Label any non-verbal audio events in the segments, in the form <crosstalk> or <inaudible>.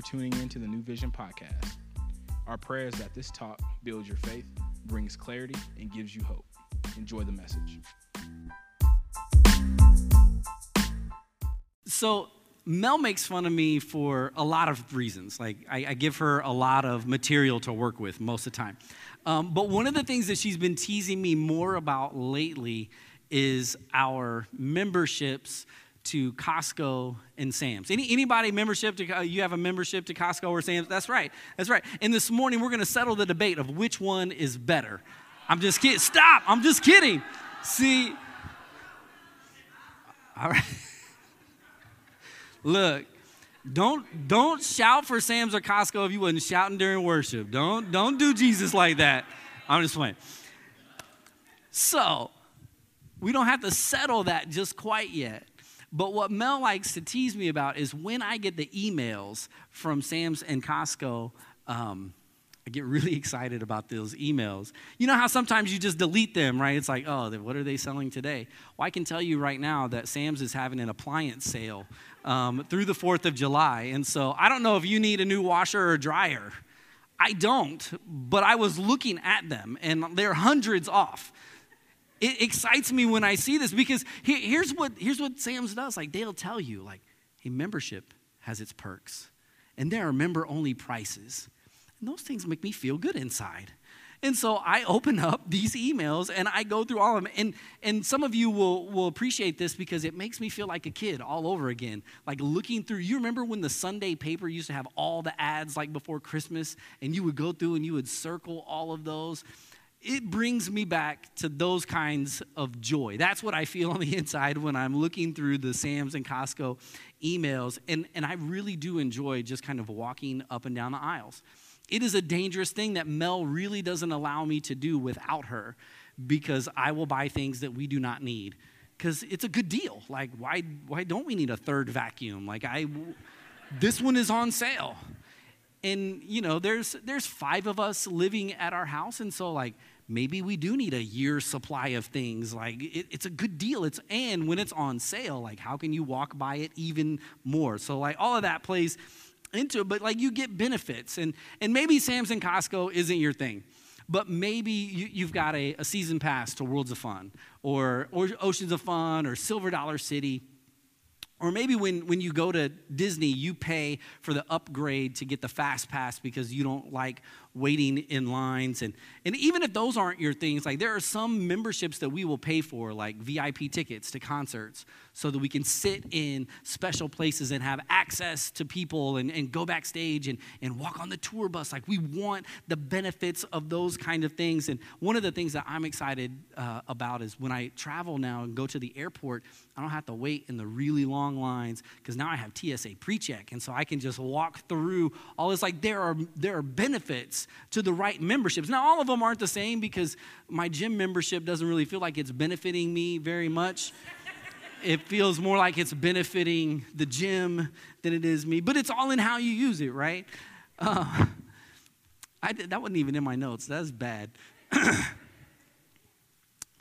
for tuning in to the New Vision podcast. Our prayer is that this talk builds your faith, brings clarity, and gives you hope. Enjoy the message. So, Mel makes fun of me for a lot of reasons. Like, I, I give her a lot of material to work with most of the time. Um, but one of the things that she's been teasing me more about lately is our memberships to Costco and Sam's. Any, anybody membership to, uh, you have a membership to Costco or Sam's? That's right, that's right. And this morning we're gonna settle the debate of which one is better. I'm just kidding, stop, I'm just kidding. See, all right. <laughs> Look, don't don't shout for Sam's or Costco if you wasn't shouting during worship. Don't don't do Jesus like that. I'm just playing. So, we don't have to settle that just quite yet. But what Mel likes to tease me about is when I get the emails from Sam's and Costco, um, I get really <laughs> excited about those emails. You know how sometimes you just delete them, right? It's like, oh, what are they selling today? Well, I can tell you right now that Sam's is having an appliance sale um, through the 4th of July. And so I don't know if you need a new washer or dryer. I don't, but I was looking at them and they're hundreds off it excites me when I see this because here's what here's what Sam's does. Like they'll tell you, like, hey, membership has its perks, and there are member only prices, and those things make me feel good inside. And so I open up these emails and I go through all of them. And, and some of you will, will appreciate this because it makes me feel like a kid all over again. Like looking through, you remember when the Sunday paper used to have all the ads like before Christmas and you would go through and you would circle all of those? It brings me back to those kinds of joy. That's what I feel on the <laughs> inside when I'm looking through the Sam's and Costco emails. And, and I really do enjoy just kind of walking up and down the aisles. It is a dangerous thing that Mel really doesn't allow me to do without her because I will buy things that we do not need because it's a good deal. Like, why, why don't we need a third vacuum? Like, I, this one is on sale. And, you know, there's, there's five of us living at our house. And so, like, maybe we do need a year's supply of things like it, it's a good deal. It's and when it's on sale like how can you walk by it even more? So like all of that plays into it but like you get benefits and and maybe sam's and costco isn't your thing but maybe you, have got a, a season pass to worlds of fun or, or oceans of fun or silver dollar city or maybe when, when you go to Disney, you pay for the upgrade to get the fast pass because you don't like waiting in lines. And, and even if those aren't your things, like there are some memberships that we will pay for, like VIP tickets to concerts, so that we can sit in special places and have access to people and, and go backstage and, and walk on the tour bus. Like we want the benefits of those kind of things. And one of the things that I'm excited uh, about is when I travel now and go to the airport, I don't have to wait in the really long lines because now I have TSA pre-check. And so I can just walk through all this. Like there are, there are benefits to the right memberships. Now, all of them aren't the same because my gym membership doesn't really feel like it's benefiting me very much. it feels more like it's benefiting the gym than it is me, but it's all in how you use it, right? Uh, I did, that wasn't even in my notes. That's bad. <clears throat>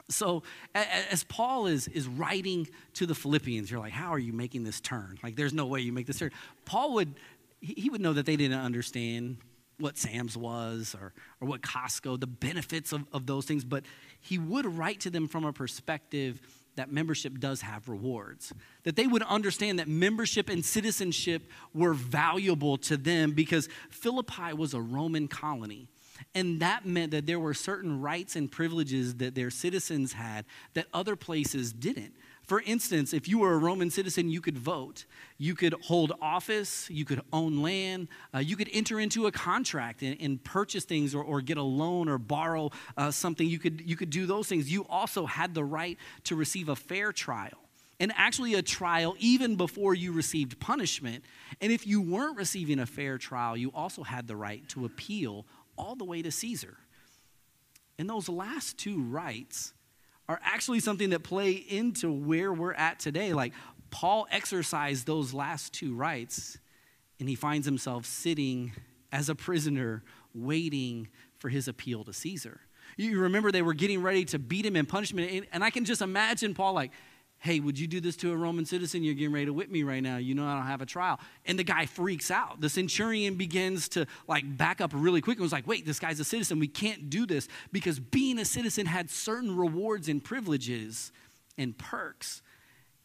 so as paul is, is writing to the philippians you're like how are you making this turn like there's no way you make this turn paul would he would know that they didn't understand what Sam's was or, or what Costco, the benefits of, of those things, but he would write to them from a perspective that membership does have rewards. That they would understand that membership and citizenship were valuable to them because Philippi was a Roman colony. And that meant that there were certain rights and privileges that their citizens had that other places didn't. For instance, if you were a Roman citizen, you could vote, you could hold office, you could own land, uh, you could enter into a contract and, and purchase things or, or, get a loan or borrow uh, something. You could, you could do those things. You also had the right to receive a fair trial and actually a trial even before you received punishment. And if you weren't receiving a fair trial, you also had the right to appeal all the way to Caesar. And those last two rights are actually something that play into where we're at today. Like Paul exercised those last two rights, and he finds himself sitting as a prisoner waiting for his appeal to Caesar. You remember they were getting ready to beat him in punishment, and I can just imagine Paul like, Hey, would you do this to a Roman citizen? You're getting ready to whip me right now. You know I don't have a trial. And the guy freaks out. The centurion begins to like back up really quick and was like, wait, this guy's a citizen. We can't do this because being a citizen had certain rewards and privileges and perks.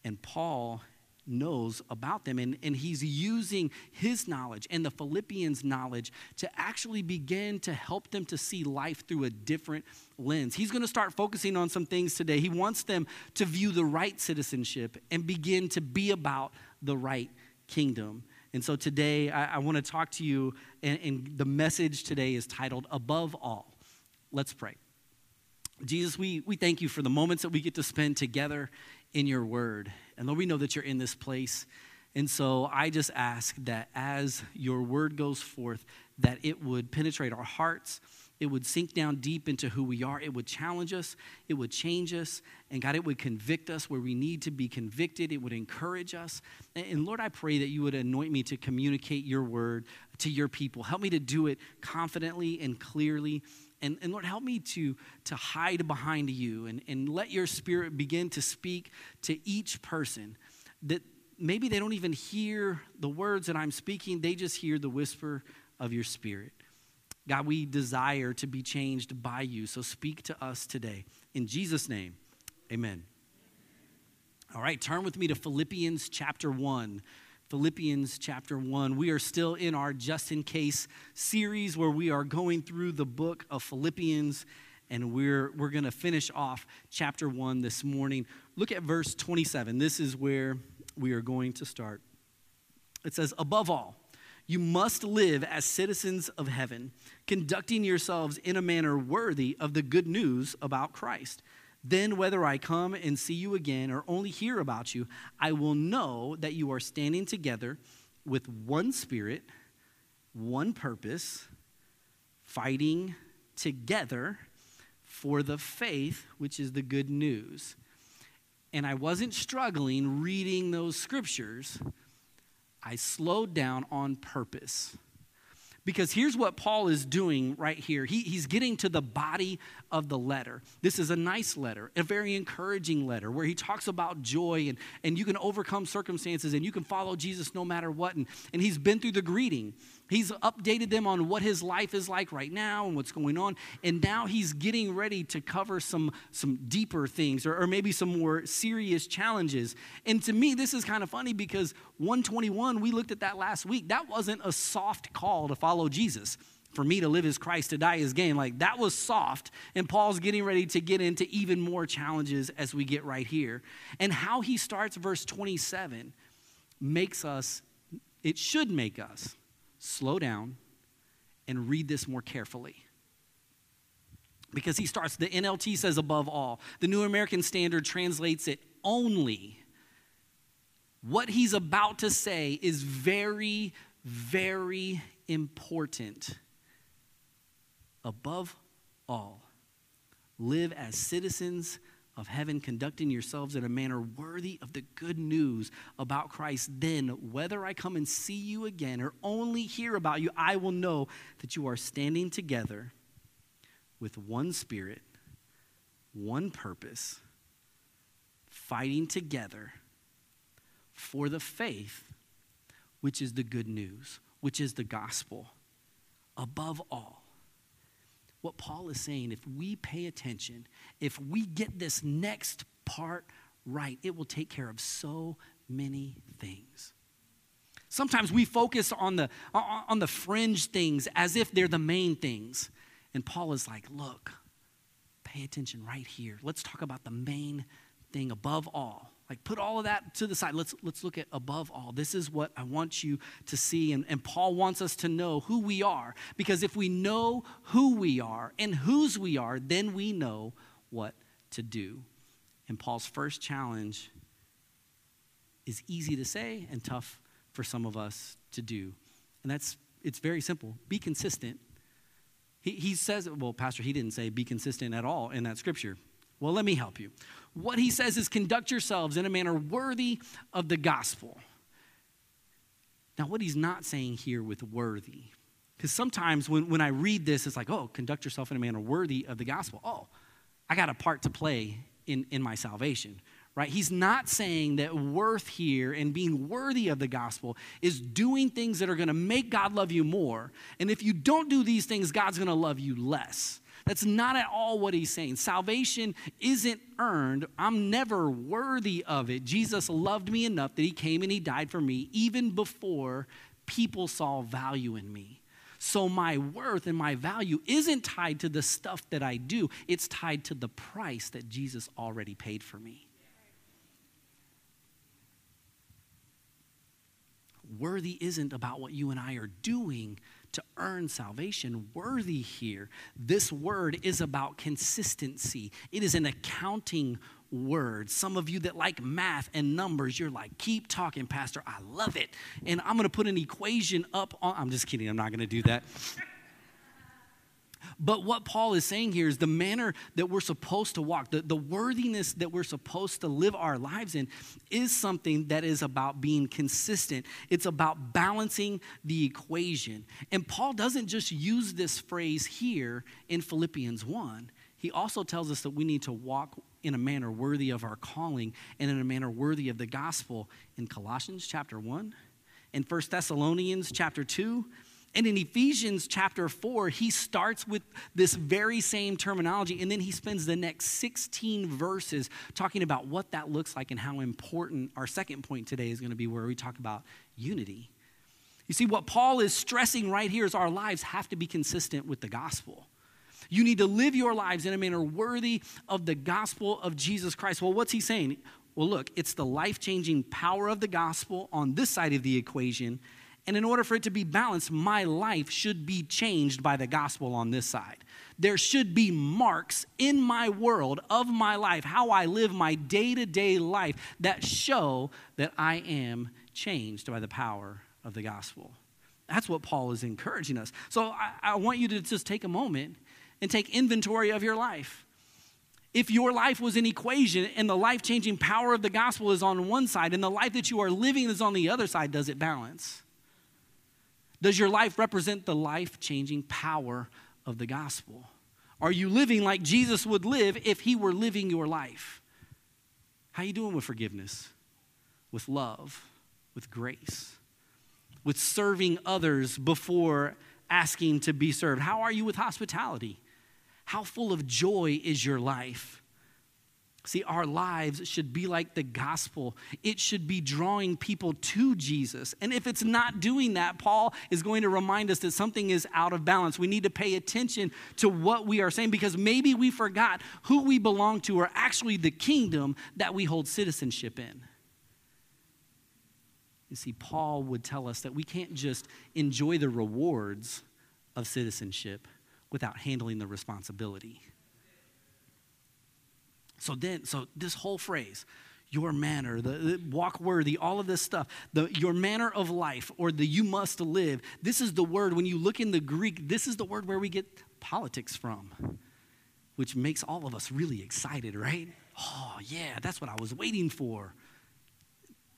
And Paul knows about them. And, and he's using his knowledge and the Philippians' knowledge to actually begin to help them to see life through a different lens. He's going to start focusing on some things today. He wants them to view the right citizenship and begin to be about the right kingdom. And so today, I, I want to talk to you, and, and the message today is titled Above All. Let's pray. Jesus, we, we thank you for the moments that we get to spend together in your word. And Lord, we know that you're in this place. And so I just ask that as your word goes forth, that it would penetrate our hearts, it would sink down deep into who we are, it would challenge us, it would change us, and God, it would convict us where we need to be convicted, it would encourage us. And Lord, I pray that you would anoint me to communicate your word to your people. Help me to do it confidently and clearly and, and Lord, help me to, to hide behind you and, and let your spirit begin to speak to each person that maybe they don't even hear the words that I'm speaking, they just hear the whisper of your spirit. God, we desire to be changed by you. So speak to us today. In Jesus' name, amen. All right, turn with me to Philippians chapter 1. Philippians chapter 1. We are still in our Just in Case series where we are going through the book of Philippians, and we're, we're going to finish off chapter 1 this morning. Look at verse 27. This is where we are going to start. It says, Above all, you must live as citizens of heaven, conducting yourselves in a manner worthy of the good news about Christ then, whether I come and see you again or only hear about you, I will know that you are standing together with one spirit, one purpose, fighting together for the faith, which is the good news. And I wasn't struggling reading those scriptures, I slowed down on purpose. Because here's what Paul is doing right here. He, he's getting to the body of the letter. This is a nice letter, a very encouraging letter where he talks about joy and, and you can overcome circumstances and you can follow Jesus no matter what. And, and he's been through the greeting. He's updated them on what his life is like right now and what's going on. And now he's getting ready to cover some, some deeper things or, or maybe some more serious challenges. And to me, this is kind of funny because 121, we looked at that last week. That wasn't a soft call to follow Jesus. For me to live as Christ, to die as gain. Like that was soft. And Paul's getting ready to get into even more challenges as we get right here. And how he starts verse 27 makes us, it should make us slow down and read this more carefully. Because he starts, the NLT says above all. The New American Standard translates it only. What he's about to say is very, very important. Above all, live as citizens of heaven, conducting yourselves in a manner worthy of the good news about Christ, then whether I come and see you again or only hear about you, I will know that you are standing together with one spirit, one purpose, fighting together for the faith, which is the good news, which is the gospel. Above all, what Paul is saying, if we pay attention, if we get this next part right, it will take care of so many things. Sometimes we focus on the, on the fringe things as if they're the main things. And Paul is like, look, pay attention right here. Let's talk about the main thing above all. Like put all of that to the side. Let's let's look at above all. This is what I want you to see. And, and Paul wants us to know who we are. Because if we know who we are and whose we are, then we know what to do. And Paul's first challenge is easy to say and tough for some of us to do. And that's it's very simple. Be consistent. He, he says, well, Pastor, he didn't say be consistent at all in that scripture. Well, let me help you. What he says is conduct yourselves in a manner worthy of the gospel. Now, what he's not saying here with worthy, because sometimes when, when I read this, it's like, oh, conduct yourself in a manner worthy of the gospel. Oh, I got a part to play in, in my salvation, right? He's not saying that worth here and being worthy of the gospel is doing things that are going to make God love you more. And if you don't do these things, God's going to love you less. That's not at all what he's saying. Salvation isn't earned. I'm never worthy of it. Jesus loved me enough that he came and he died for me even before people saw value in me. So my worth and my value isn't tied to the stuff that I do, it's tied to the price that Jesus already paid for me. Worthy isn't about what you and I are doing to earn salvation. Worthy here, this word is about consistency, it is an accounting word. Some of you that like math and numbers, you're like, keep talking, Pastor. I love it. And I'm going to put an equation up on, I'm just kidding, I'm not going to do that. But what Paul is saying here is the manner that we're supposed to walk, the, the worthiness that we're supposed to live our lives in, is something that is about being consistent. It's about balancing the equation. And Paul doesn't just use this phrase here in Philippians 1, he also tells us that we need to walk in a manner worthy of our calling and in a manner worthy of the gospel in Colossians chapter 1, in 1 Thessalonians chapter 2, and in Ephesians chapter 4, he starts with this very same terminology, and then he spends the next 16 verses talking about what that looks like and how important our second point today is going to be, where we talk about unity. You see, what Paul is stressing right here is our lives have to be consistent with the gospel. You need to live your lives in a manner worthy of the gospel of Jesus Christ. Well, what's he saying? Well, look, it's the life changing power of the gospel on this side of the equation and in order for it to be balanced, my life should be changed by the gospel on this side. There should be marks in my world of my life, how I live my day to day life, that show that I am changed by the power of the gospel. That's what Paul is encouraging us. So I, I want you to just take a moment and take inventory of your life. If your life was an equation and the life changing power of the gospel is on one side and the life that you are living is on the other side, does it balance? Does your life represent the life changing power of the gospel? Are you living like Jesus would live if he were living your life? How are you doing with forgiveness? With love, with grace, with serving others before asking to be served? How are you with hospitality? How full of joy is your life? See, our lives should be like the gospel. It should be drawing people to Jesus. And if it's not doing that, Paul is going to remind us that something is out of balance. We need to pay attention to what we are saying because maybe we forgot who we belong to or actually the kingdom that we hold citizenship in. You see, Paul would tell us that we can't just enjoy the rewards of citizenship without handling the responsibility. So then, so this whole phrase, your manner, the, the, walk worthy, all of this stuff, the your manner of life or the you must live. This is the word when you look in the Greek, this is the word where we get politics from, which makes all of us really excited, right? Oh, yeah, that's what I was waiting for.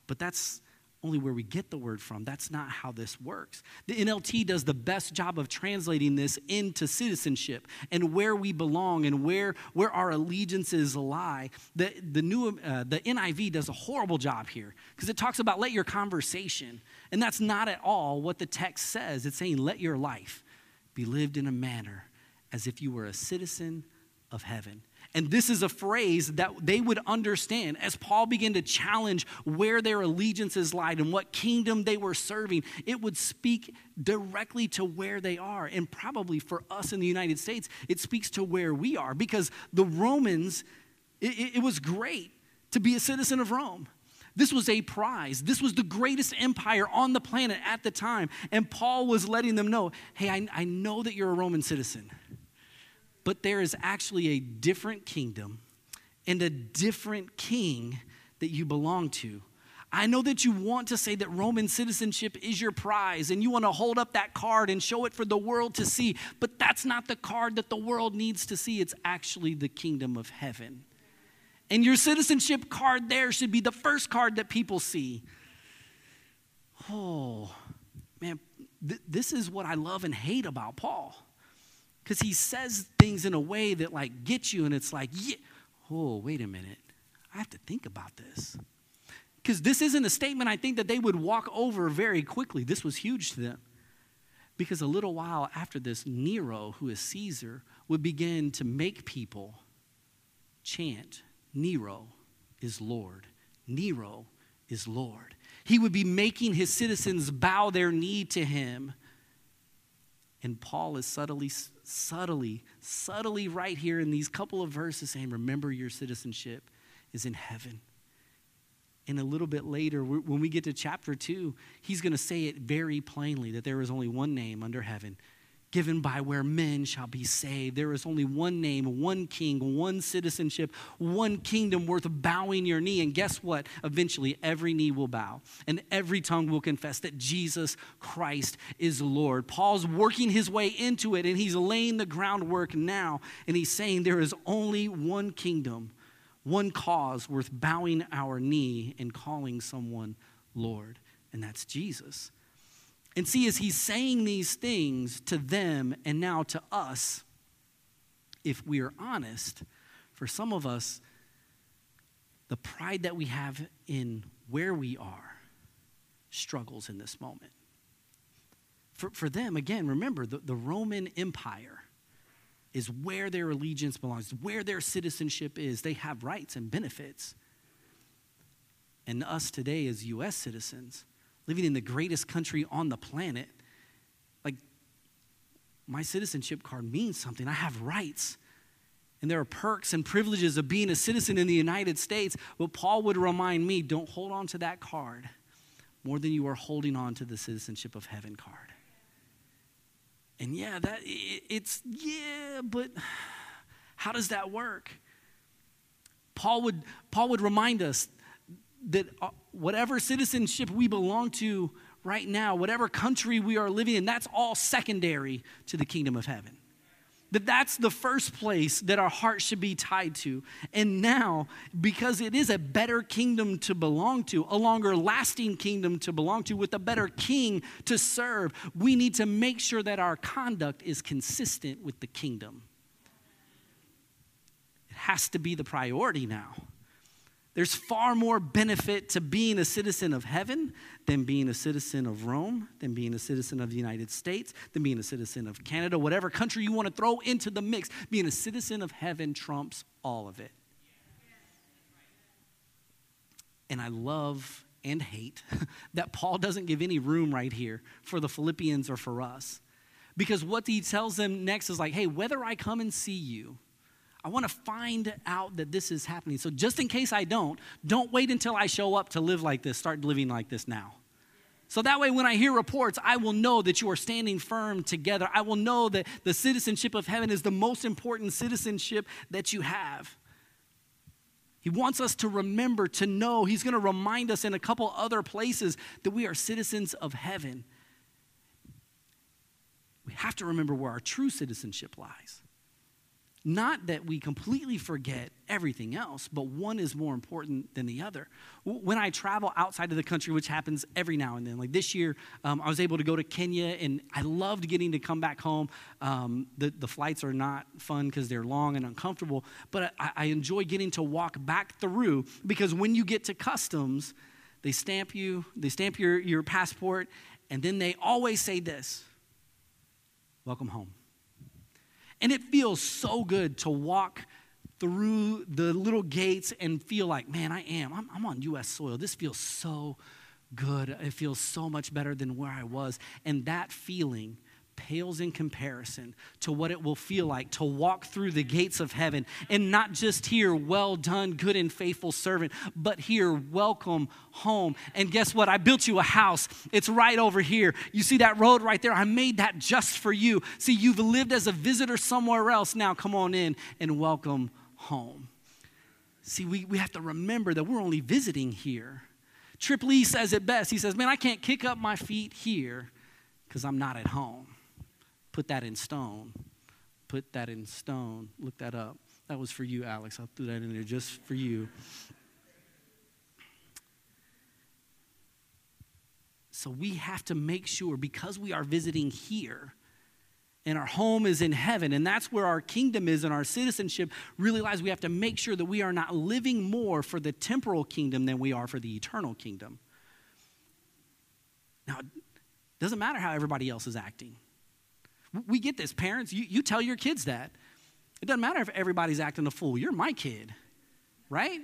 But that's only where we get the word from. That's not how this works. The NLT does the best job of translating this into citizenship and where we belong and where, where our allegiances lie. The, the, new, uh, the NIV does a horrible job here because it talks about let your conversation. And that's not at all what the text says. It's saying let your life be lived in a manner as if you were a citizen of heaven. And this is a phrase that they would understand as Paul began to challenge where their allegiances lied and what kingdom they were serving. It would speak directly to where they are. And probably for us in the United States, it speaks to where we are because the Romans, it, it was great to be a citizen of Rome. This was a prize. This was the greatest empire on the planet at the time. And Paul was letting them know hey, I, I know that you're a Roman citizen but there is actually a different kingdom and a different king that you belong to. I know that you want to say that Roman citizenship is your prize and you want to hold up that card and show it for the world to see, but that's not the card that the world needs to see. It's actually the kingdom of heaven. And your citizenship card there should be the first card that people see. Oh, man, th- this is what I love and hate about Paul because he says things in a way that like gets you and it's like yeah. oh wait a minute I have to think about this. Because this isn't a statement I think that they would walk over very quickly. This was huge to them. Because a little while after this, Nero, who is Caesar, would begin to make people chant, Nero is Lord. Nero is Lord. He would be making his citizens bow their knee to him. And Paul is subtly, subtly, subtly right here in these couple of verses saying, Remember your citizenship is in heaven. And a little bit later, when we get to chapter two, he's going to say it very plainly that there is only one name under heaven given by where men shall be saved. There is only one name, one king, one citizenship, one kingdom worth bowing your knee. And guess what? Eventually, every knee will bow and every tongue will confess that Jesus Christ is Lord. Paul's working his way into it and he's laying the groundwork now. And he's saying there is only one kingdom, one cause worth bowing our knee and calling someone Lord, and that's Jesus. And see, as he's saying these things to them and now to us, if we are honest, for some of us, the pride that we have in where we are struggles in this moment. For, for them, again, remember the, the Roman Empire is where their allegiance belongs, where their citizenship is. They have rights and benefits. And us today, as U.S. citizens, living in the greatest country on the planet, like my citizenship card means something. I have rights. And there are perks and privileges of being a citizen in the United States. But Paul would remind me don't hold on to that card more than you are holding on to the citizenship of heaven card. And yeah, that it's yeah, but how does that work? Paul would Paul would remind us that uh, whatever citizenship we belong to right now, whatever country we are living in, that's all secondary to the kingdom of heaven. That that's the first place that our heart should be tied to. And now, because it is a better kingdom to belong to, a longer lasting kingdom to belong to, with a better king to serve, we need to make sure that our conduct is consistent with the kingdom. It has to be the priority now. There's far more benefit to being a citizen of heaven than being a citizen of Rome, than being a citizen of the United States, than being a citizen of Canada, whatever country you want to throw into the mix. Being a citizen of heaven trumps all of it. And I love and hate <laughs> that Paul doesn't give any room right here for the Philippians or for us. Because what he tells them next is like, hey, whether I come and see you, I want to find out that this is happening. So, just in case I don't, don't wait until I show up to live like this. Start living like this now. So that way, when I hear reports, I will know that you are standing firm together. I will know that the citizenship of heaven is the most important citizenship that you have. He wants us to remember, to know. He's going to remind us in a couple other places that we are citizens of heaven. We have to remember where our true citizenship lies. Not that we completely forget everything else, but one is more important than the other. When I travel outside of the country, which happens every now and then, like this year, um, I was able to go to Kenya and I loved getting to come back home. Um, the, the flights are not fun because they're long and uncomfortable, but I, I enjoy getting to walk back through because when you get to customs, they stamp you, they stamp your, your passport, and then they always say this Welcome home. And it feels so good to walk through the little gates and feel like, man, I am. I'm, I'm, on U.S. soil. This feels so good. It feels so much better than where I was. And that feeling pales in comparison to what it will feel like to walk through the gates of heaven and not just hear, well done, good and faithful servant, but hear, welcome home. And guess what? I built you a house. It's right over here. You see that road right there? I made that just for you. See, you've lived as a visitor somewhere else. Now come on in and welcome home. See, we, we have to remember that we're only visiting here. Trip Lee says it best. He says, Man, I can't kick up my feet here because I'm not at home. Put that in stone. Put that in stone. Look that up. That was for you, Alex. I threw that in there just for you. So we have to make sure, because we are visiting here, and our home is in heaven. And that's where our kingdom is and our citizenship really lies. We have to make sure that we are not living more for the temporal kingdom than we are for the eternal kingdom. Now, it doesn't matter how everybody else is acting. We get this. Parents, you, you tell your kids that. It doesn't matter if everybody's acting a fool. You're my kid, right?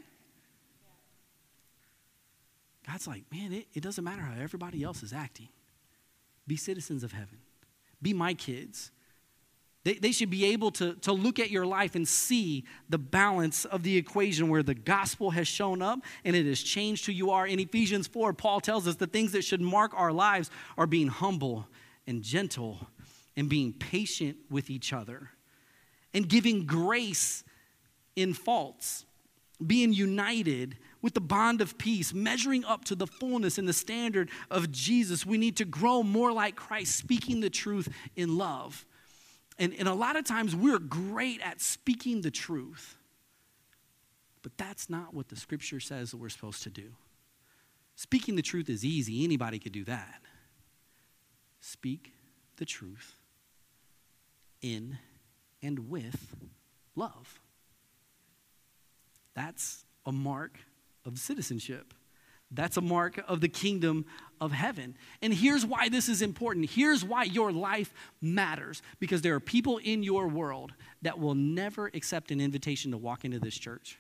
God's like, man, it, it doesn't matter how everybody else is acting. Be citizens of heaven, be my kids. They, they should be able to, to look at your life and see the balance of the equation where the gospel has shown up and it has changed who you are. In Ephesians 4, Paul tells us the things that should mark our lives are being humble and gentle and being patient with each other and giving grace in faults, being united with the bond of peace, measuring up to the fullness and the standard of Jesus. We need to grow more like Christ, speaking the truth in love. And, and a lot of times we're great at speaking the truth, but that's not what the scripture says that we're supposed to do. Speaking the truth is easy, anybody could do that. Speak the truth in and with love. That's a mark of citizenship. That's a mark of the kingdom of heaven. And here's why this is important. Here's why your life matters. Because there are people in your world that will never accept an invitation to walk into this church.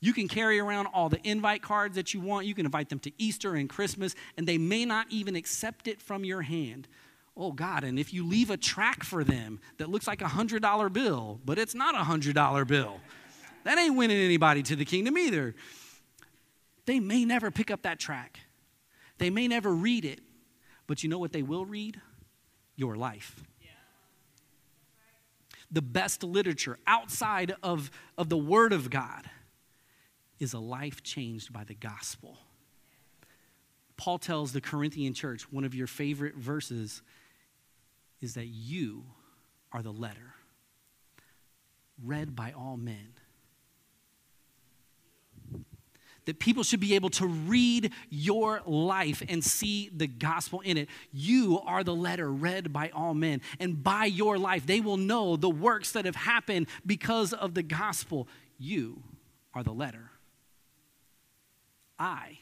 You can carry around all the invite cards that you want. You can invite them to Easter and Christmas, and they may not even accept it from your hand. Oh, God, and if you leave a track for them that looks like a $100 bill, but it's not a $100 bill, that ain't winning anybody to the kingdom either. They may never pick up that track, they may never read it, but you know what they will read? Your life. The best literature outside of, of the Word of God is a life changed by the gospel. Paul tells the Corinthian church, one of your favorite verses is that you are the letter read by all men that people should be able to read your life and see the gospel in it. You are the letter read by all men, and by your life, they will know the works that have happened because of the gospel. You are the letter. I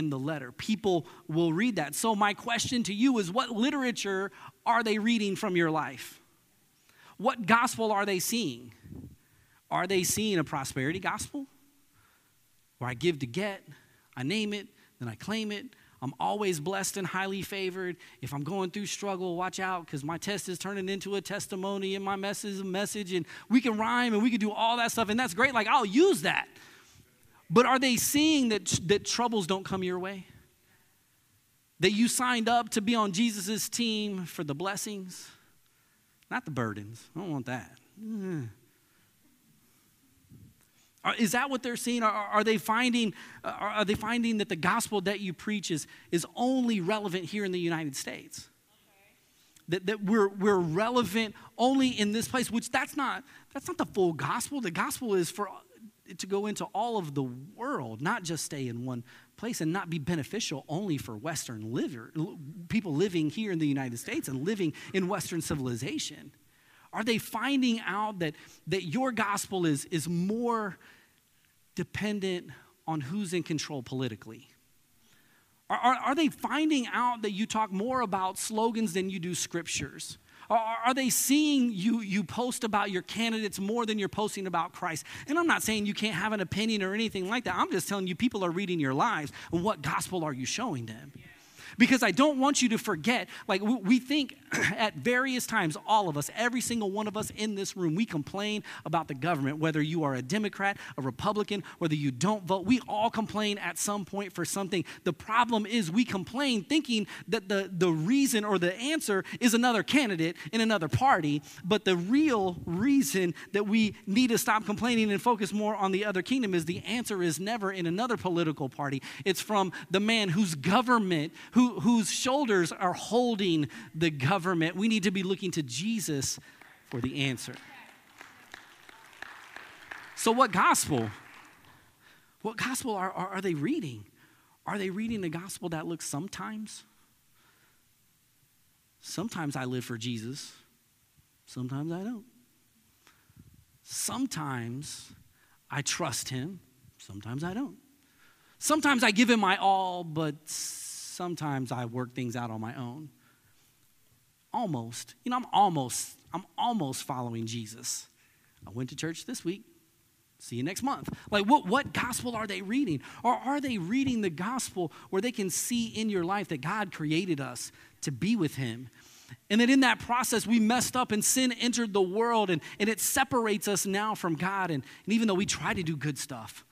am the letter. People will read that. So, my question to you is what literature are they reading from your life? What gospel are they seeing? Are they seeing a prosperity gospel? where I give to get, I name it, then I claim it. I'm always blessed and highly favored. If I'm going through struggle, watch out because my test is turning into a testimony and my message is a message. And we can rhyme and we can do all that stuff, and that's great. Like, I'll use that. But are they seeing that, that troubles don't come your way? That you signed up to be on Jesus' team for the blessings, not the burdens. I don't want that. Mm. Is that what they're seeing? Are, are they finding, are they finding that the gospel that you preach is, is only relevant here in the United States? That, that we're, we're relevant only in this place, which that's not, that's not the full gospel. The gospel is for to go into all of the world, not just stay in one place and not be beneficial only for Western liver, people living here in the United States and living in Western civilization. Are they finding out that, that your gospel is, is more dependent on who's in control politically? Are, are, are, they finding out that you talk more about slogans than you do scriptures? Are, are they seeing you, you post about your candidates more than you're posting about Christ? And I'm not saying you can't have an opinion or anything like that. I'm just telling you, people are reading your lives, what gospel are you showing them? Because I don't want you to forget. Like, we think <clears throat> at various times, all of us, every single one of us in this room, we complain about the government, whether you are a Democrat, a Republican, whether you don't vote. We all complain at some point for something. The problem is we complain thinking that the, the reason or the answer is another candidate in another party, but the real reason that we need to stop complaining and focus more on the other kingdom is the answer is never in another political party. It's from the man whose government, who whose shoulders are holding the government. We need to be looking to Jesus for the answer. So, what gospel? What gospel are, are, are they reading? Are they reading the gospel that looks sometimes? Sometimes I live for Jesus. Sometimes I don't. Sometimes I trust him, sometimes I don't. Sometimes I give him my all, but sometimes I work things out on my own. Almost. You know, I'm almost I'm almost following Jesus. I went to church this week. See you next month. Like, what, what gospel are they reading? Or are they reading the gospel where they can see in your life that God created us to be with Him? And that in that process, we messed up and sin entered the world and, and it separates us now from God. And, and even though we try to do good stuff,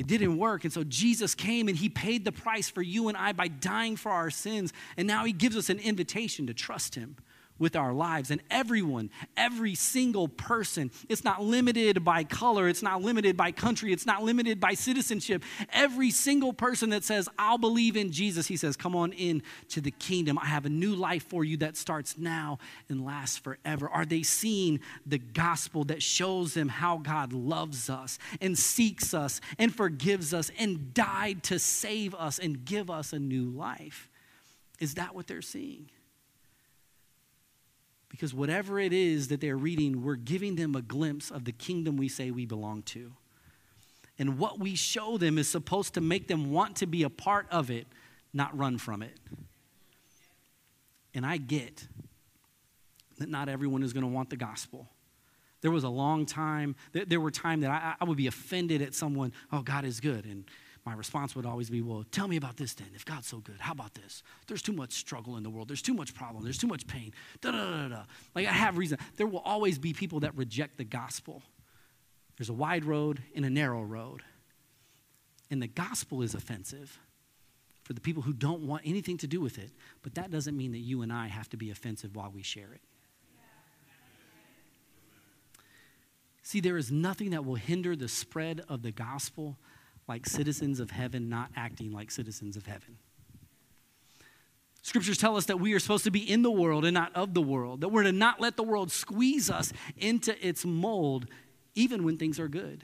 it didn't work. And so Jesus came and he paid the price for you and I by dying for our sins. And now he gives us an invitation to trust him with our lives. And everyone, every single person, it's not limited by color, it's not limited by country, it's not limited by citizenship. Every single person that says, I'll believe in Jesus, he says, Come on in to the kingdom. I have a new life for you that starts now and lasts forever. Are they seeing the gospel that shows them how God loves us and seeks us and forgives us and died to save us and give us a new life? Is that what they're seeing? Because whatever it is that they're reading, we're giving them a glimpse of the kingdom we say we belong to. And what we show them is supposed to make them want to be a part of it, not run from it. And I get that not everyone is going to want the gospel. There was a long time, there were times that I, I would be offended at someone, oh, God is good. And my response would always be, Well, tell me about this then. If God's so good, how about this? There's too much struggle in the world. There's too much problem. There's too much pain. Da da da da. Like I have reason. There will always be people that reject the gospel. There's a wide road and a narrow road. And the gospel is offensive for the people who don't want anything to do with it. But that doesn't mean that you and I have to be offensive while we share it. See, there is nothing that will hinder the spread of the gospel like citizens of heaven, not acting like citizens of heaven. Scriptures tell us that we are supposed to be in the world and not of the world, that we're to not let the world squeeze us into its mold, even when things are good.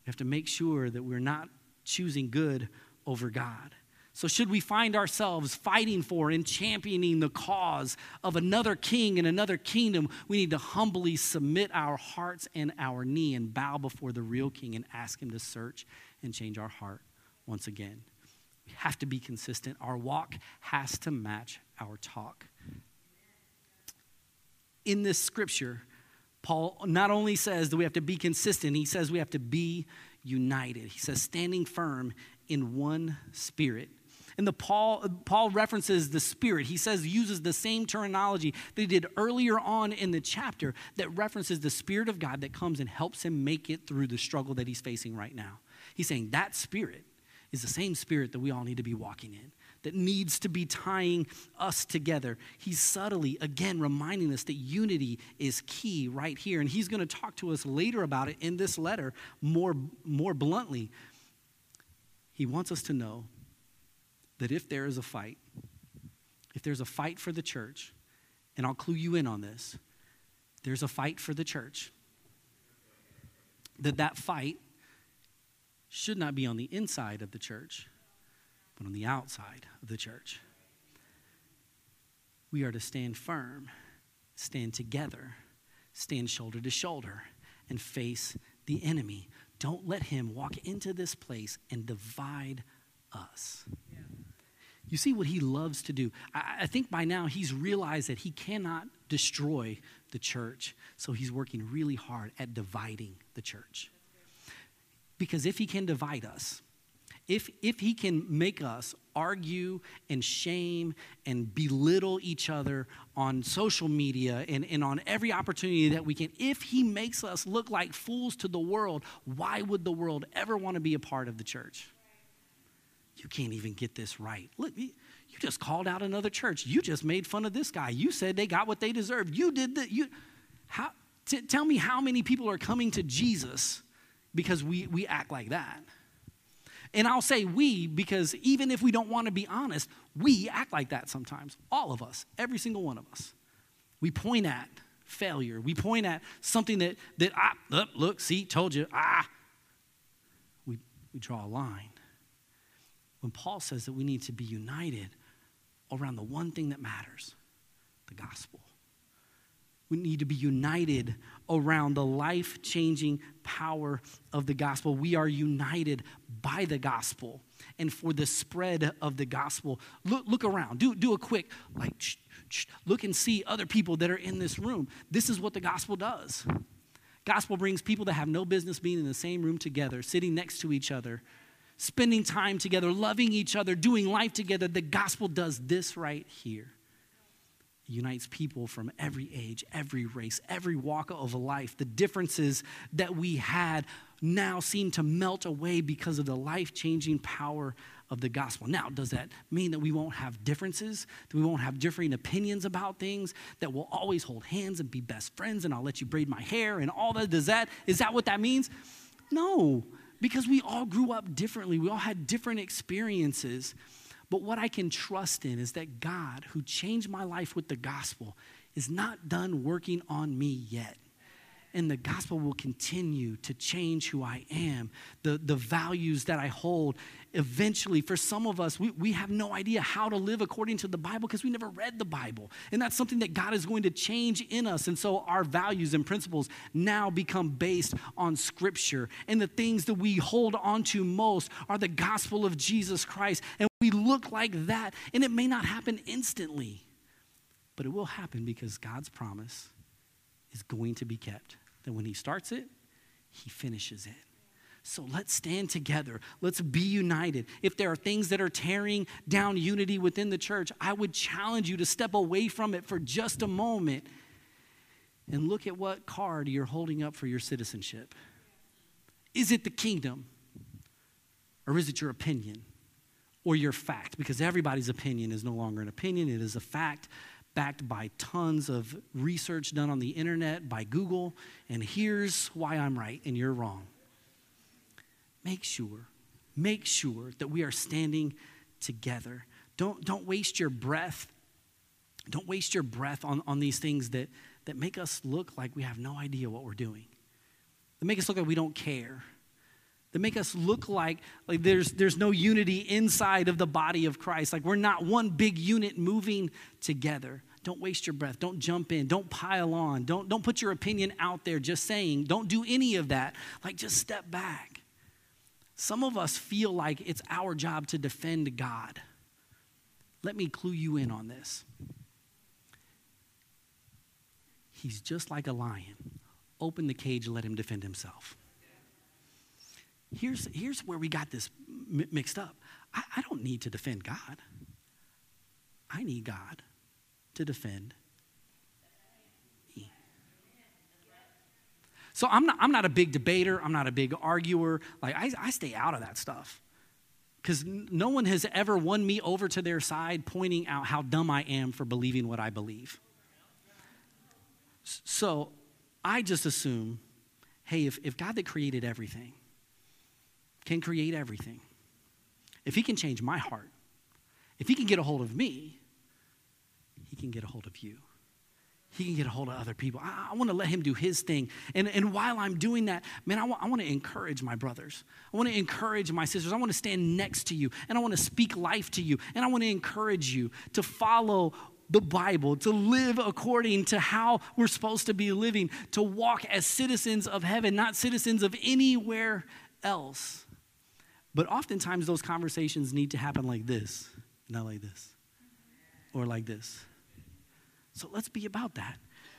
We have to make sure that we're not choosing good over God. So, should we find ourselves fighting for and championing the cause of another king and another kingdom, we need to humbly submit our hearts and our knee and bow before the real king and ask him to search and change our heart once again. We have to be consistent. Our walk has to match our talk. In this scripture, Paul not only says that we have to be consistent, he says we have to be united. He says, standing firm in one spirit and the Paul, Paul references the Spirit. He says, uses the same terminology that he did earlier on in the chapter that references the Spirit of God that comes and helps him make it through the struggle that he's facing right now. He's saying that Spirit is the same Spirit that we all need to be walking in that needs to be tying us together. He's subtly, again, reminding us that unity is key right here. And he's going to talk to us later about it in this letter more, more bluntly. He wants us to know that if there is a fight, if there's a fight for the church, and I'll clue you in on this, there's a fight for the church, that that fight should not be on the inside of the church, but on the outside of the church. We are to stand firm, stand together, stand shoulder to shoulder, and face the enemy. Don't let him walk into this place and divide us. You see what he loves to do. I, I, think by now he's realized that he cannot destroy the church, so he's working really hard at dividing the church. Because if he can divide us, if, if he can make us argue and shame and belittle each other on social media and, and on every opportunity that we can, if he makes us look like fools to the world, why would the world ever want to be a part of the church? You can't even get this right. Look, you just called out another church. You just made fun of this guy. You said they got what they deserved. You did that. You, how, t- tell me how many people are coming to Jesus because we, we act like that. And I'll say we because even if we don't want to be honest, we act like that sometimes. All of us, every single one of us. We point at failure. We point at something that, that ah, look, look, see, told you, ah. We, we draw a line when Paul says that we need to be united around the one thing that matters the gospel. We need to be united around the life changing power of the gospel. We are united by the gospel and for the spread of the gospel. Look, look around, do, do a quick, like, look and see other people that are in this room. This is what the gospel does. Gospel brings people that have no business being in the same room together, sitting next to each other, spending time together, loving each other, doing life together. The gospel does this right here unites people from every age, every race, every walk of life. The differences that we had now seem to melt away because of the life changing power of the gospel. Now, does that mean that we won't have differences? That we won't have differing opinions about things? That we'll always hold hands and be best friends and I'll let you braid my hair and all that? Does that, is that what that means? No, because we all grew up differently. We all had different experiences. But what I can trust in is that God, who changed my life with the gospel, is not done working on me yet. And the gospel will continue to change who I am, the, the values that I hold. Eventually, for some of us, we, we have no idea how to live according to the Bible because we never read the Bible. And that's something that God is going to change in us. And so our values and principles now become based on Scripture. And the things that we hold on to most are the gospel of Jesus Christ. And we look like that. And it may not happen instantly, but it will happen because God's promise is going to be kept. That when He starts it, He finishes it. So let's stand together. Let's be united. If there are things that are tearing down unity within the church, I would challenge you to step away from it for just a moment and look at what card you're holding up for your citizenship. Is it the kingdom? Or is it your opinion? Or your fact? Because everybody's opinion is no longer an opinion, it is a fact backed by tons of research done on the internet by Google, and here's why I'm right and you're wrong. Make sure, make sure that we are standing together. Don't, don't waste your breath. Don't waste your breath on, on these things that, that make us look like we have no idea what we're doing, that make us look like we don't care that make us look like like there's there's no unity inside of the body of Christ like we're not one big unit moving together don't waste your breath. Don't jump in. Don't pile on. Don't, don't put your opinion out there just saying. Don't do any of that. Like, just step back. Some of us feel like it's our job to defend God. Let me clue you in on this. He's just like a lion. Open the cage, let him defend himself. Here's, here's where we got this mixed up. I, I don't need to defend God, I need God to defend me. So I'm not, I'm not a big debater, I'm not a big arguer. Like, I, I stay out of that stuff. Because no one has ever won me over to their side pointing out how dumb I am for believing what I believe. So I just assume hey, if, if God that created everything can create everything, if He can change my heart, if He can get a hold of me, can get a hold of you. He can get a hold of other people. I, I want to let him do his thing. And, and while I'm doing that, man, I, wa- I want to encourage my brothers. I want to encourage my sisters. I want to stand next to you and I want to speak life to you. And I want to encourage you to follow the Bible, to live according to how we're supposed to be living, to walk as citizens of heaven, not citizens of anywhere else. But oftentimes, those conversations need to happen like this, not like this, or like this. So let's be about that.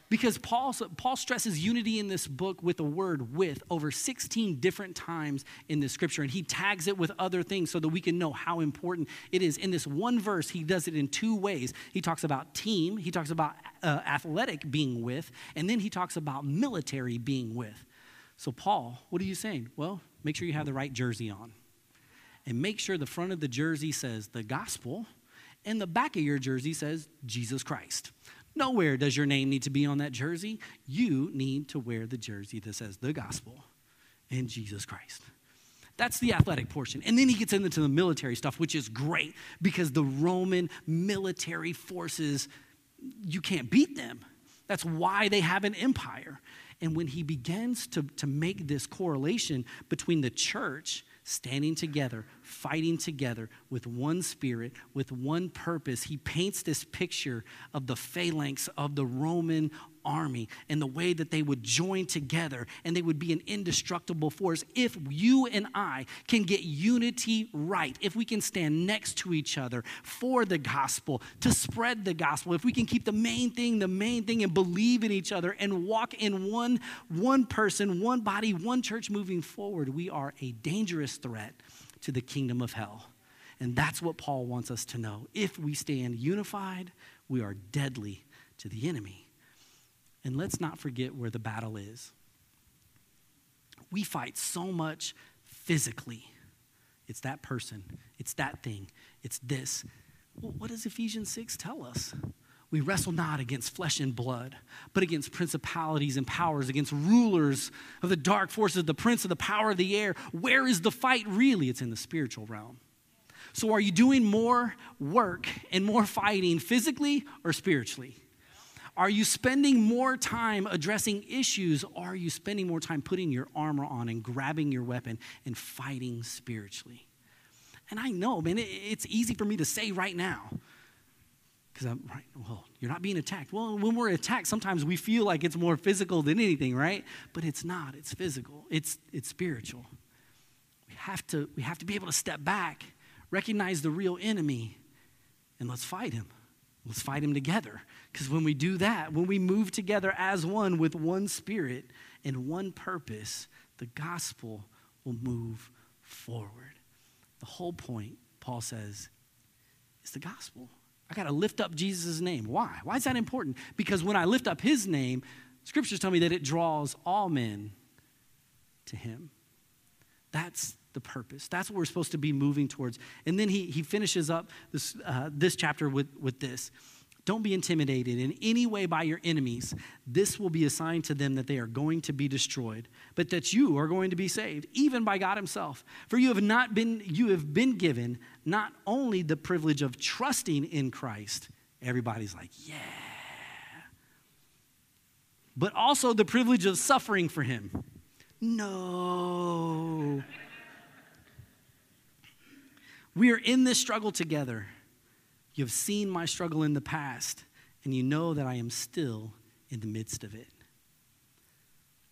Because Paul, Paul stresses unity in this book with the word with over 16 different times in the scripture. And he tags it with other things so that we can know how important it is. In this one verse, he does it in two ways. He talks about team, he talks about uh, athletic being with, and then he talks about military being with. So, Paul, what are you saying? Well, make sure you have the right jersey on. And make sure the front of the jersey says the gospel, and the back of your jersey says Jesus Christ. Nowhere does your name need to be on that jersey. You need to wear the jersey that says the gospel and Jesus Christ. That's the athletic portion. And then he gets into the military stuff, which is great because the Roman military forces, you can't beat them. That's why they have an empire. And when he begins to, to make this correlation between the church standing together, fighting together with one spirit, with one purpose. He paints this picture of the phalanx of the Roman army and the way that they would join together and they would be an indestructible force. If you and I can get unity right, if we can stand next to each other for the gospel, to spread the gospel, if we can keep the main thing the main thing and believe in each other and walk in one, one person, one body, one church moving forward, we are a dangerous threat to the kingdom of hell. And that's what Paul wants us to know. If we stand unified, we are deadly to the enemy. And let's not forget where the battle is. We fight so much physically. It's that person, it's that thing, it's this. Well, what does Ephesians 6 tell us? We wrestle not against flesh and blood, but against principalities and powers, against rulers of the dark forces, the prince of the power of the air. Where is the fight really? It's in the spiritual realm. So, are you doing more work and more fighting physically or spiritually? Are you spending more time addressing issues? Or are you spending more time putting your armor on and grabbing your weapon and fighting spiritually? And I know, man, it's easy for me to say right now. Because I'm right, well, you're not being attacked. Well, when we're attacked, sometimes we feel like it's more physical than anything, right? But it's not, it's physical, it's, it's spiritual. We have, to, we have to be able to step back, recognize the real enemy, and let's fight him. Let's fight him together. Because when we do that, when we move together as one with one spirit and one purpose, the gospel will move forward. The whole point, Paul says, is the gospel. I got to lift up Jesus' name. Why? Why is that important? Because when I lift up his name, scriptures tell me that it draws all men to him. That's the purpose. That's what we're supposed to be moving towards. And then he, he finishes up this, uh, this chapter with, with this. Don't be intimidated in any way by your enemies. This will be a sign to them that they are going to be destroyed, but that you are going to be saved, even by God Himself. For you have not been, you have been given not only the privilege of trusting in Christ, everybody's like, yeah, but also the privilege of suffering for Him. No. We are in this struggle together. You have seen my struggle in the past, and you know that I am still in the midst of it.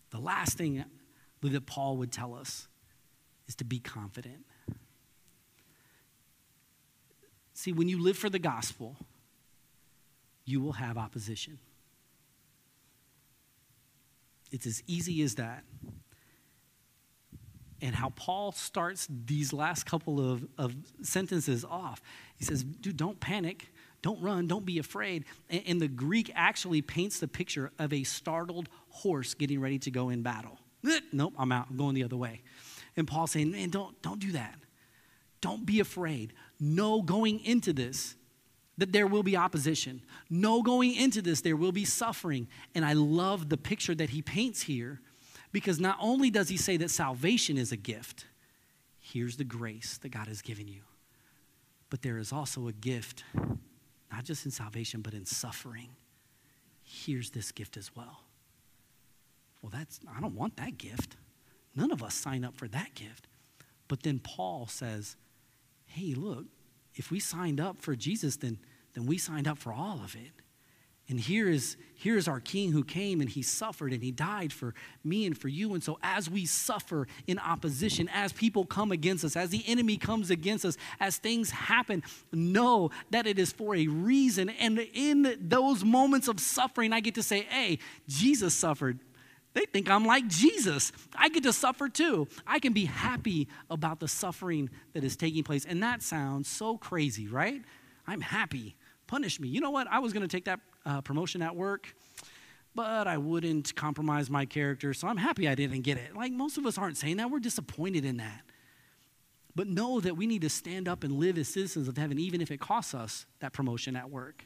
The last thing that Paul would tell us is to be confident. See, when you live for the gospel, you will have opposition. It's as easy as that and how Paul starts these last couple of, of sentences off. He says, Dude, don't panic, don't run, don't be afraid. And, and, the Greek actually paints the picture of a startled horse getting ready to go in battle. Nope, I'm out, I'm going the other way. And Paul's saying, Man, don't, don't do that. Don't be afraid. Know going into this that there will be opposition. Know going into this there will be suffering. And I love the picture that he paints here because not only does he say that salvation is a gift, here's the grace that God has given you, but there is also a gift, not just in salvation, but in suffering. Here's this gift as well. Well, that's, I don't want that gift. None of us sign up for that gift. But then Paul says, hey, look, if we signed up for Jesus, then, then we signed up for all of it. And here is, here is our king who came and he suffered and he died for me and for you. And so, as we suffer in opposition, as people come against us, as the enemy comes against us, as things happen, know that it is for a reason. And in those moments of suffering, I get to say, hey, Jesus suffered. They think I'm like Jesus. I get to suffer too. I can be happy about the suffering that is taking place. And that sounds so crazy, right? I'm happy. Punish me. You know what? I was going to take that uh, promotion at work, but I wouldn't compromise my character, so I'm happy I didn't get it. Like most of us aren't saying that, we're disappointed in that. But know that we need to stand up and live as citizens of heaven, even if it costs us that promotion at work.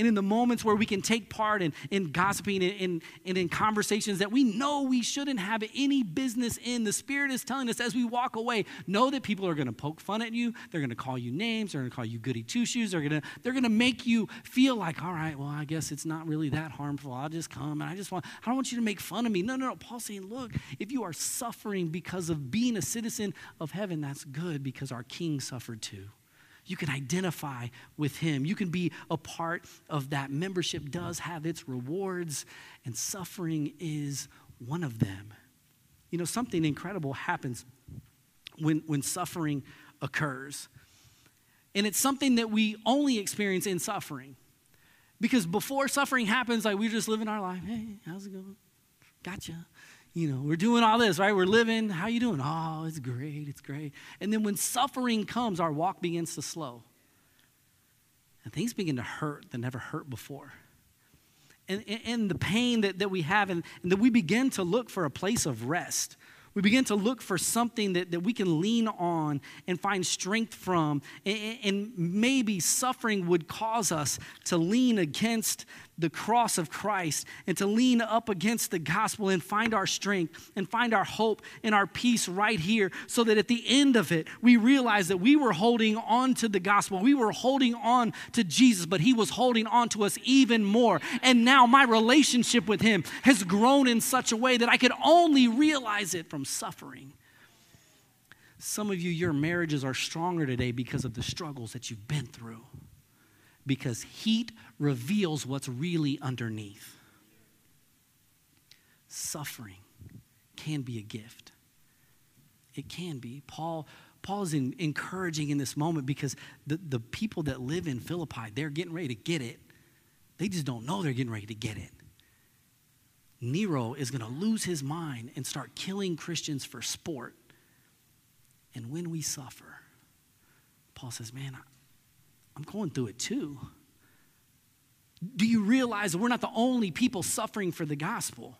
And in the moments where we can take part in, in gossiping and in, in, in conversations that we know we shouldn't have any business in, the Spirit is telling us as we walk away, know that people are going to poke fun at you. They're going to call you names. They're going to call you goody two shoes. They're going to they're going to make you feel like, all right, well, I guess it's not really that harmful. I'll just come and I just want, I don't want you to make fun of me. No, no, no. Paul's saying, look, if you are suffering because of being a citizen of heaven, that's good because our King suffered too. You can identify with him. You can be a part of that. Membership does have its rewards, and suffering is one of them. You know, something incredible happens when, when suffering occurs. And it's something that we only experience in suffering. Because before suffering happens, like we're just living our life. Hey, how's it going? Gotcha you know, we're doing all this, right? We're living. How you doing? Oh, it's great. It's great. And then when suffering comes, our walk begins to slow. And things begin to hurt that never hurt before. And, and, and the pain that, that we have, and, and that we begin to look for a place of rest. We begin to look for something that, that we can lean on and find strength from. And, and maybe suffering would cause us to lean against the cross of Christ and to lean up against the gospel and find our strength and find our hope and our peace right here so that at the end of it, we realize that we were holding on to the gospel. We were holding on to Jesus, but he was holding on to us even more. And now my relationship with him has grown in such a way that I could only realize it from suffering. Some of you, your marriages are stronger today because of the struggles that you've been through because heat reveals what's really underneath. Suffering can be a gift. It can be. Paul, Paul is in, encouraging in this moment because the, the people that live in Philippi, they're getting ready to get it. They just don't know they're getting ready to get it. Nero is going to lose his mind and start killing Christians for sport. And when we suffer, Paul says, Man, I'm going through it too. Do you realize that we're not the only people suffering for the gospel?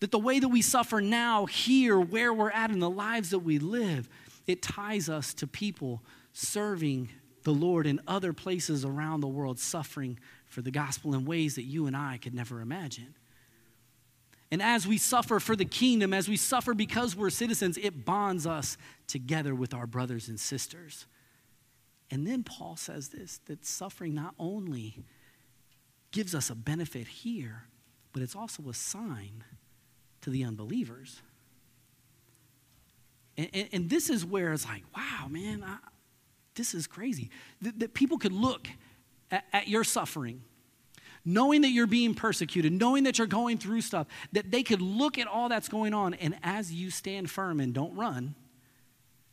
That the way that we suffer now, here, where we're at in the lives that we live, it ties us to people serving the Lord in other places around the world, suffering for the gospel in ways that you and I could never imagine. And as we suffer for the kingdom, as we suffer because we're citizens, it bonds us together with our brothers and sisters. And then Paul says this that suffering not only gives us a benefit here, but it's also a sign to the unbelievers. And, and, and this is where it's like, wow, man, I, this is crazy. That, that people could look at, at your suffering knowing that you're being persecuted, knowing that you're going through stuff, that they could look at all that's going on, and as you stand firm and don't run,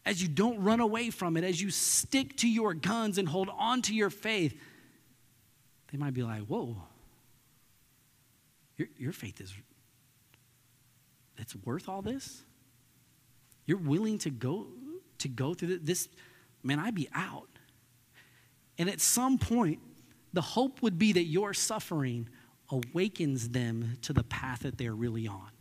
as you don't run away from it, as you stick to your guns and hold on to your faith, they might be like, whoa, your, your faith is, it's worth all this? You're willing to go, to go through this? Man, I'd be out. And at some point, the hope would be that your suffering awakens them to the path that they're really on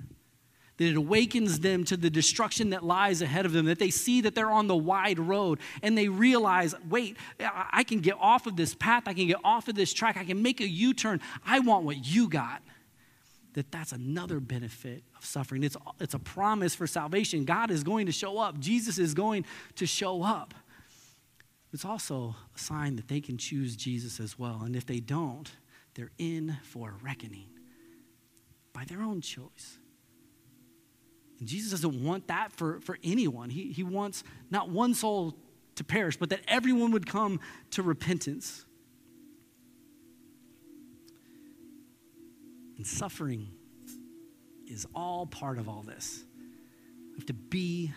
that it awakens them to the destruction that lies ahead of them, that they see that they're on the wide road and they realize, wait, I can get off of this path, I can get off of this track, I can make a U turn. I want what you got. That that's another benefit of suffering. It's, it's a promise for salvation. God is going to show up, Jesus is going to show up. It's also a sign that they can choose Jesus as well. And if they don't, they're in for a reckoning by their own choice. And Jesus doesn't want that for, for anyone. He, he wants not one soul to perish, but that everyone would come to repentance. And suffering is all part of all this. We have to be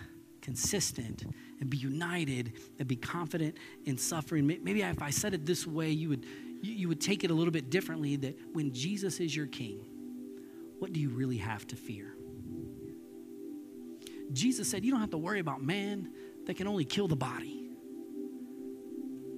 consistent and be united and be confident in suffering. Maybe if I said it this way, you would, you would take it a little bit differently that when Jesus is your king, what do you really have to fear? Jesus said, You don't have to worry about man that can only kill the body.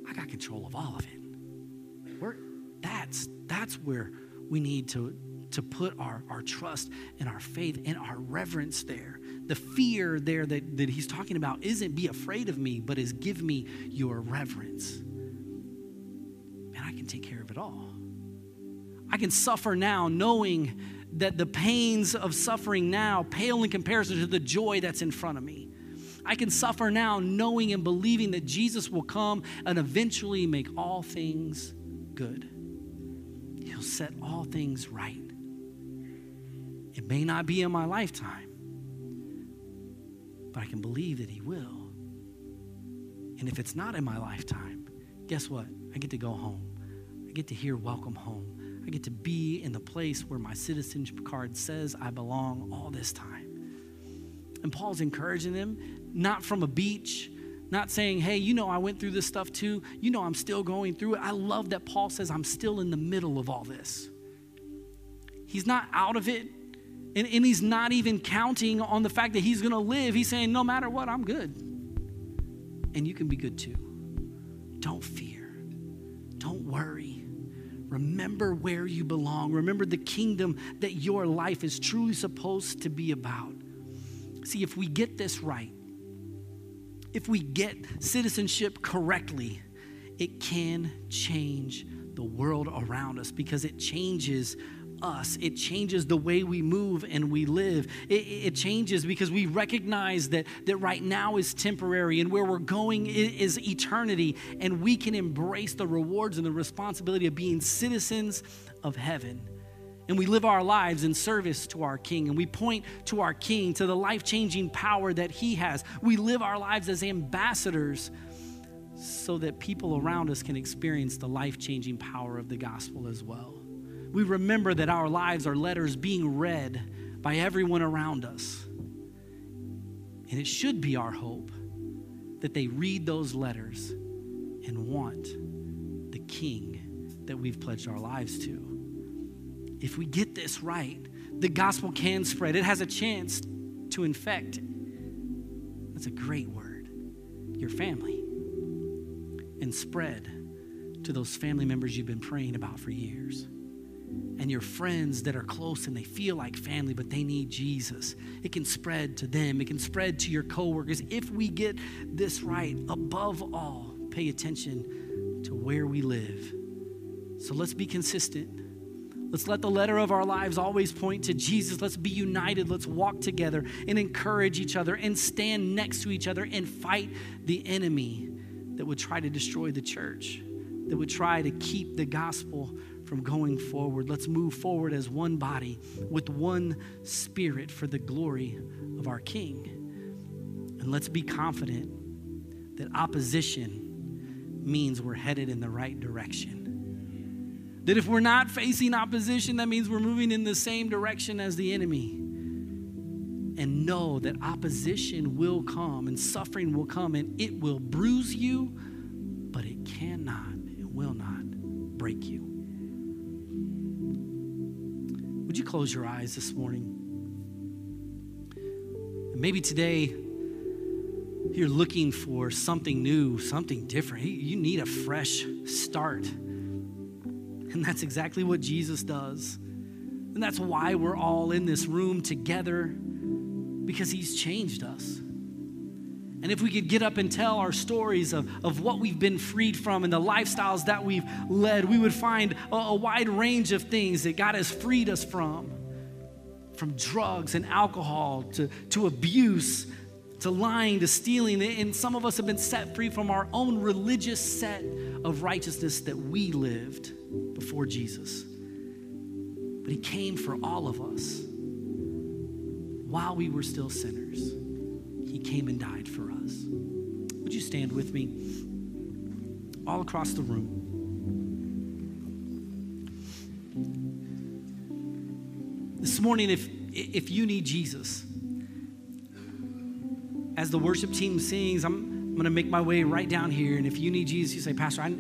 I got control of all of it. We're, that's, that's where we need to, to put our, our trust and our faith and our reverence there. The fear there that, that he's talking about isn't be afraid of me, but is give me your reverence. And I can take care of it all. I can suffer now knowing that the pains of suffering now pale in comparison to the joy that's in front of me. I can suffer now knowing and believing that Jesus will come and eventually make all things good. He'll set all things right. It may not be in my lifetime, but I can believe that He will. And if it's not in my lifetime, guess what? I get to go home. I get to hear welcome home. I get to be in the place where my citizenship card says I belong all this time. And Paul's encouraging them, not from a beach, not saying, hey, you know, I went through this stuff too. You know, I'm still going through it. I love that Paul says, I'm still in the middle of all this. He's not out of it, and, and he's not even counting on the fact that he's going to live. He's saying, no matter what, I'm good. And you can be good too. Don't fear, don't worry. Remember where you belong. Remember the kingdom that your life is truly supposed to be about. See, if we get this right, if we get citizenship correctly, it can change the world around us because it changes us. It changes the way we move and we live. It, it, changes because we recognize that, that right now is temporary and where we're going is eternity, and we can embrace the rewards and the responsibility of being citizens of heaven and we live our lives in service to our King, and we point to our King, to the life changing power that He has. We live our lives as ambassadors so that people around us can experience the life changing power of the gospel as well. We remember that our lives are letters being read by everyone around us. And it should be our hope that they read those letters and want the King that we've pledged our lives to if we get this right, the gospel can spread. It has a chance to infect. That's a great word. Your family. And spread to those family members you've been praying about for years. And your friends that are close and they feel like family, but they need Jesus. It can spread to them, it can spread to your coworkers. If we get this right, above all, pay attention to where we live. So let's be consistent Let's let the letter of our lives always point to Jesus. Let's be united. Let's walk together and encourage each other and stand next to each other and fight the enemy that would try to destroy the church, that would try to keep the gospel from going forward. Let's move forward as one body with one spirit for the glory of our King. And let's be confident that opposition means we're headed in the right direction that if we're not facing opposition, that means we're moving in the same direction as the enemy. And know that opposition will come and suffering will come and it will bruise you, but it cannot, it will not break you. Would you close your eyes this morning? Maybe today you're looking for something new, something different. You need a fresh start. And that's exactly what Jesus does. And that's why we're all in this room together because he's changed us. And if we could get up and tell our stories of, of what we've been freed from and the lifestyles that we've led, we would find a, a wide range of things that God has freed us from from drugs and alcohol to, to abuse to lying to stealing. And some of us have been set free from our own religious set of righteousness that we lived before Jesus. But he came for all of us while we were still sinners. He came and died for us. Would you stand with me? All across the room. This morning, if, if you need Jesus, as the worship team sings, I'm, I'm going to make my way right down here. And if you need Jesus, you say, Pastor, I,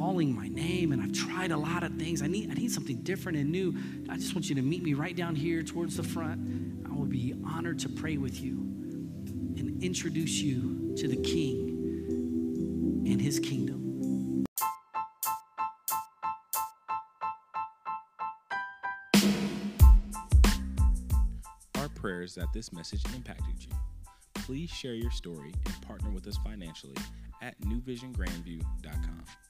calling my name, and I've tried a lot of things. I need, I need something different and new. I just want you to meet me right down here towards the front. I will be honored to pray with you and introduce you to the King and his kingdom. Our prayers that this message impacted you please share your story and partner with us financially at newvisiongrandview.com.